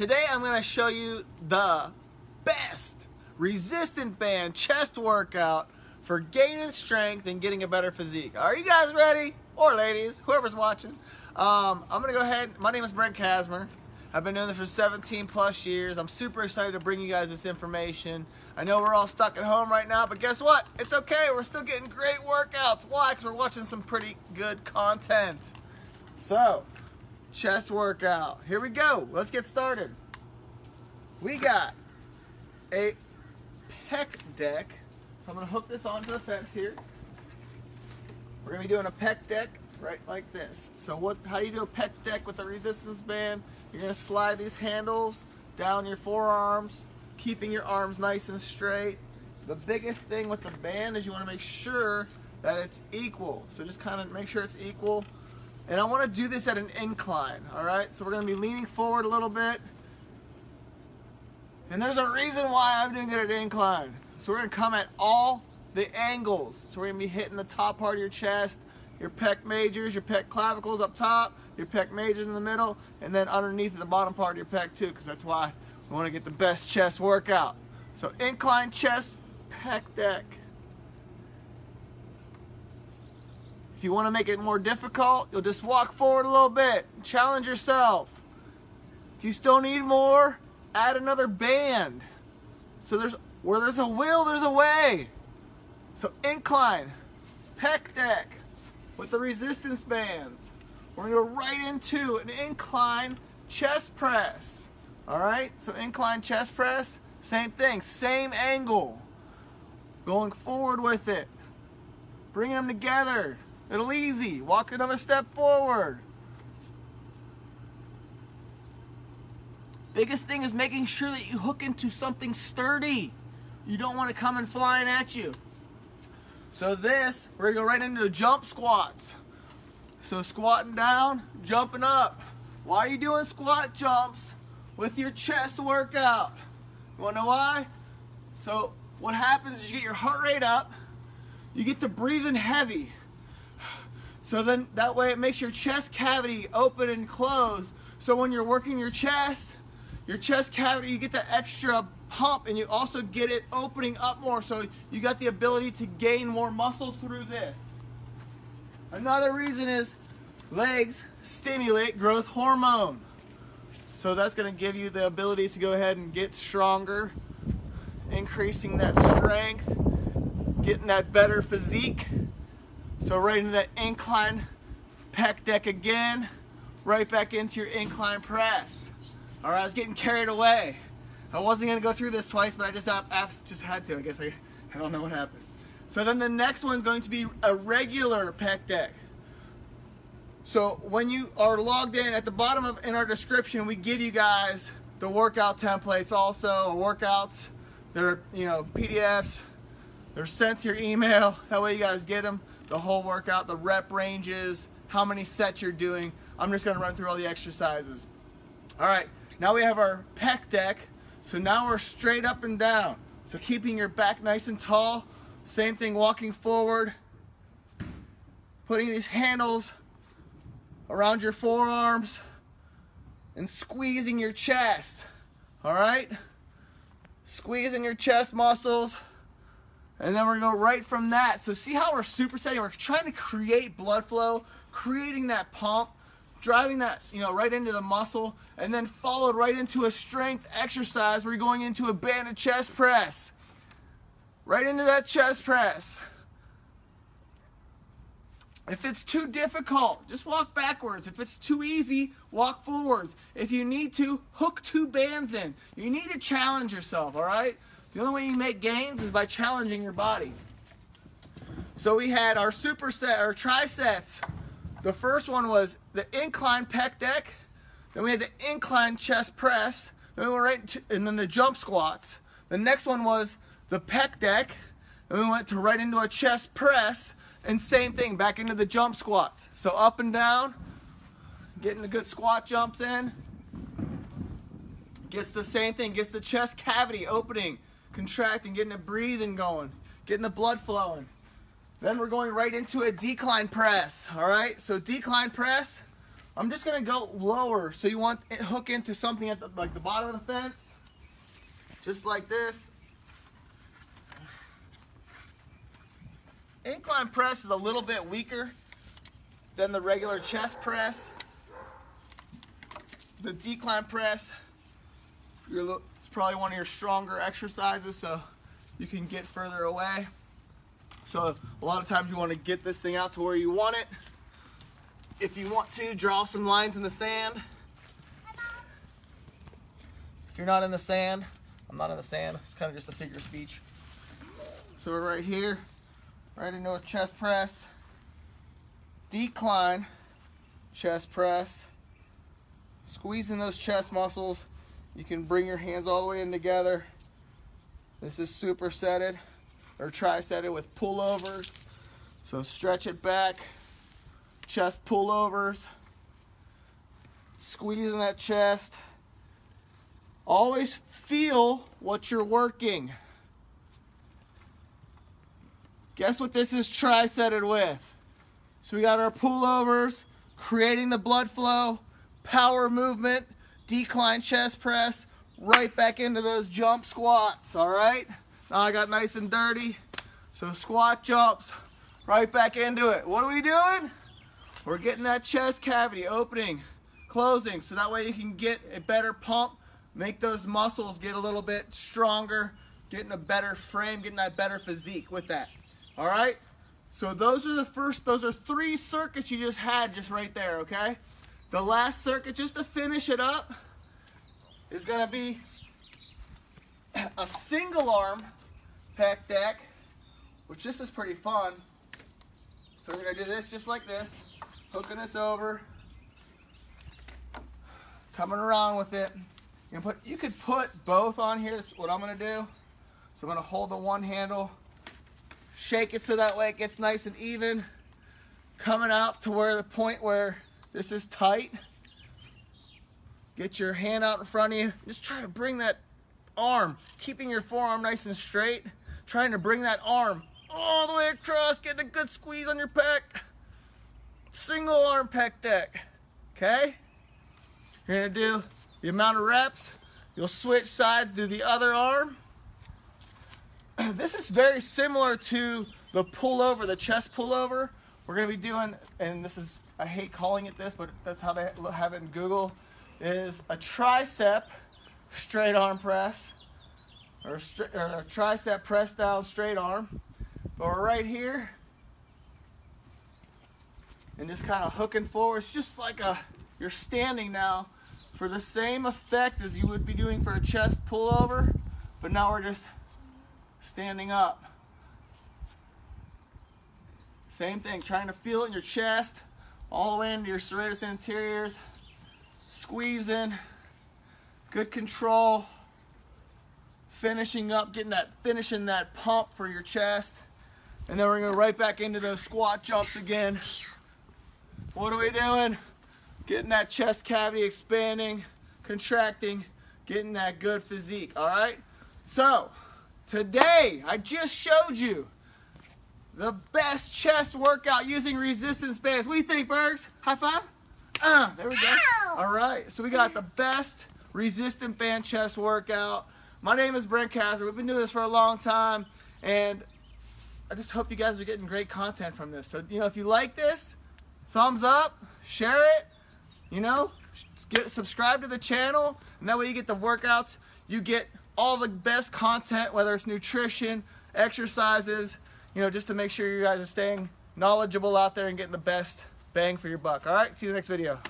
Today I'm going to show you the best resistant band chest workout for gaining strength and getting a better physique. Are you guys ready? Or ladies, whoever's watching. Um, I'm going to go ahead. My name is Brent Kasmer. I've been doing this for 17 plus years. I'm super excited to bring you guys this information. I know we're all stuck at home right now, but guess what? It's okay. We're still getting great workouts. Why? Because we're watching some pretty good content. So, chest workout. Here we go. Let's get started. We got a pec deck. So I'm going to hook this onto the fence here. We're going to be doing a pec deck right like this. So what? how do you do a pec deck with a resistance band? You're going to slide these handles down your forearms, keeping your arms nice and straight. The biggest thing with the band is you want to make sure that it's equal. So just kind of make sure it's equal. And I want to do this at an incline, all right? So we're going to be leaning forward a little bit. And there's a reason why I'm doing it at incline. So we're to come at all the angles. So we're to be hitting the top part of your chest, your pec majors, your pec clavicles up top, your pec majors in the middle, and then underneath the bottom part of your pec too, because that's why we want to get the best chest workout. So incline chest pec deck. If you want to make it more difficult, you'll just walk forward a little bit. Challenge yourself. If you still need more, add another band. So there's where there's a will, there's a way. So incline, pec deck with the resistance bands. We're gonna go right into an incline chest press. All right, so incline chest press, same thing, same angle. Going forward with it, bringing them together. It'll easy. Walk another step forward. Biggest thing is making sure that you hook into something sturdy. You don't want to come in flying at you. So this, we're gonna go right into jump squats. So squatting down, jumping up. Why are you doing squat jumps with your chest workout? You wanna know why? So what happens is you get your heart rate up, you get to breathing heavy. So then that way it makes your chest cavity open and close. So when you're working your chest, your chest cavity, you get the extra pump and you also get it opening up more. So you got the ability to gain more muscle through this. Another reason is legs stimulate growth hormone. So that's to give you the ability to go ahead and get stronger, increasing that strength, getting that better physique. So right into that incline pec deck again, right back into your incline press. All right, I was getting carried away. I wasn't gonna go through this twice, but I just just had to. I guess I, I don't know what happened. So then the next one's going to be a regular pec deck. So when you are logged in at the bottom of in our description, we give you guys the workout templates also, workouts. They're you know PDFs. They're sent to your email. That way you guys get them the whole workout, the rep ranges, how many sets you're doing. I'm just gonna run through all the exercises. All right, now we have our pec deck. So now we're straight up and down. So keeping your back nice and tall. Same thing walking forward. Putting these handles around your forearms and squeezing your chest. All right? Squeezing your chest muscles. And then we're to go right from that. So see how we're supersetting? We're trying to create blood flow, creating that pump, driving that, you know, right into the muscle, and then followed right into a strength exercise where you're going into a banded chest press. Right into that chest press. If it's too difficult, just walk backwards. If it's too easy, walk forwards. If you need to, hook two bands in. You need to challenge yourself, all right? So the only way you make gains is by challenging your body. So we had our superset, our trisets. The first one was the incline pec deck. Then we had the incline chest press. Then we went right into, and then the jump squats. The next one was the pec deck. Then we went to right into a chest press. And same thing, back into the jump squats. So up and down, getting the good squat jumps in. Gets the same thing, gets the chest cavity opening contracting, getting the breathing going, getting the blood flowing. Then we're going right into a decline press, all right? So decline press, I'm just gonna go lower. So you want it hook into something at the, like the bottom of the fence, just like this. Incline press is a little bit weaker than the regular chest press. The decline press, it's probably one of your stronger exercises, so you can get further away. So a lot of times you want to get this thing out to where you want it. If you want to, draw some lines in the sand. If you're not in the sand, I'm not in the sand, it's kind of just a figure of speech. So we're right here, right into a chest press, decline, chest press, squeezing those chest muscles. You can bring your hands all the way in together. This is supersetted or trisetted with pullovers. So stretch it back, chest pullovers, squeezing that chest. Always feel what you're working. Guess what this is trisetted with? So we got our pullovers, creating the blood flow, power movement, decline chest press, right back into those jump squats, all right? Now I got nice and dirty. So squat jumps, right back into it. What are we doing? We're getting that chest cavity opening, closing, so that way you can get a better pump, make those muscles get a little bit stronger, getting a better frame, getting that better physique with that. All right? So those are the first, those are three circuits you just had just right there, okay? The last circuit, just to finish it up, is gonna be a single arm pec deck, which this is pretty fun. So we're gonna do this just like this, hooking this over, coming around with it. You, put, you could put both on here, this is what I'm gonna do. So I'm gonna hold the one handle, shake it so that way it gets nice and even, coming out to where the point where this is tight. Get your hand out in front of you. Just try to bring that arm, keeping your forearm nice and straight trying to bring that arm all the way across, getting a good squeeze on your pec. Single arm pec deck, okay? You're gonna do the amount of reps. You'll switch sides to the other arm. This is very similar to the pullover, the chest pullover. We're gonna be doing, and this is, I hate calling it this, but that's how they have it in Google, is a tricep straight arm press or a, or tricep press down straight arm. But we're right here and just kind of hooking forward. It's just like a you're standing now for the same effect as you would be doing for a chest pullover, but now we're just standing up. Same thing, trying to feel it in your chest, all the way into your serratus anteriors, squeezing, good control finishing up, getting that, finishing that pump for your chest. And then we're gonna right back into those squat jumps again. What are we doing? Getting that chest cavity expanding, contracting, getting that good physique, all right? So, today, I just showed you the best chest workout using resistance bands. What do you think, Bergs? High five? Uh, there we go. All right, so we got the best resistant band chest workout. My name is Brent Kasmer. We've been doing this for a long time, and I just hope you guys are getting great content from this. So, you know, if you like this, thumbs up, share it, you know, get subscribe to the channel, and that way you get the workouts. You get all the best content, whether it's nutrition, exercises, you know, just to make sure you guys are staying knowledgeable out there and getting the best bang for your buck. All right, see you in the next video.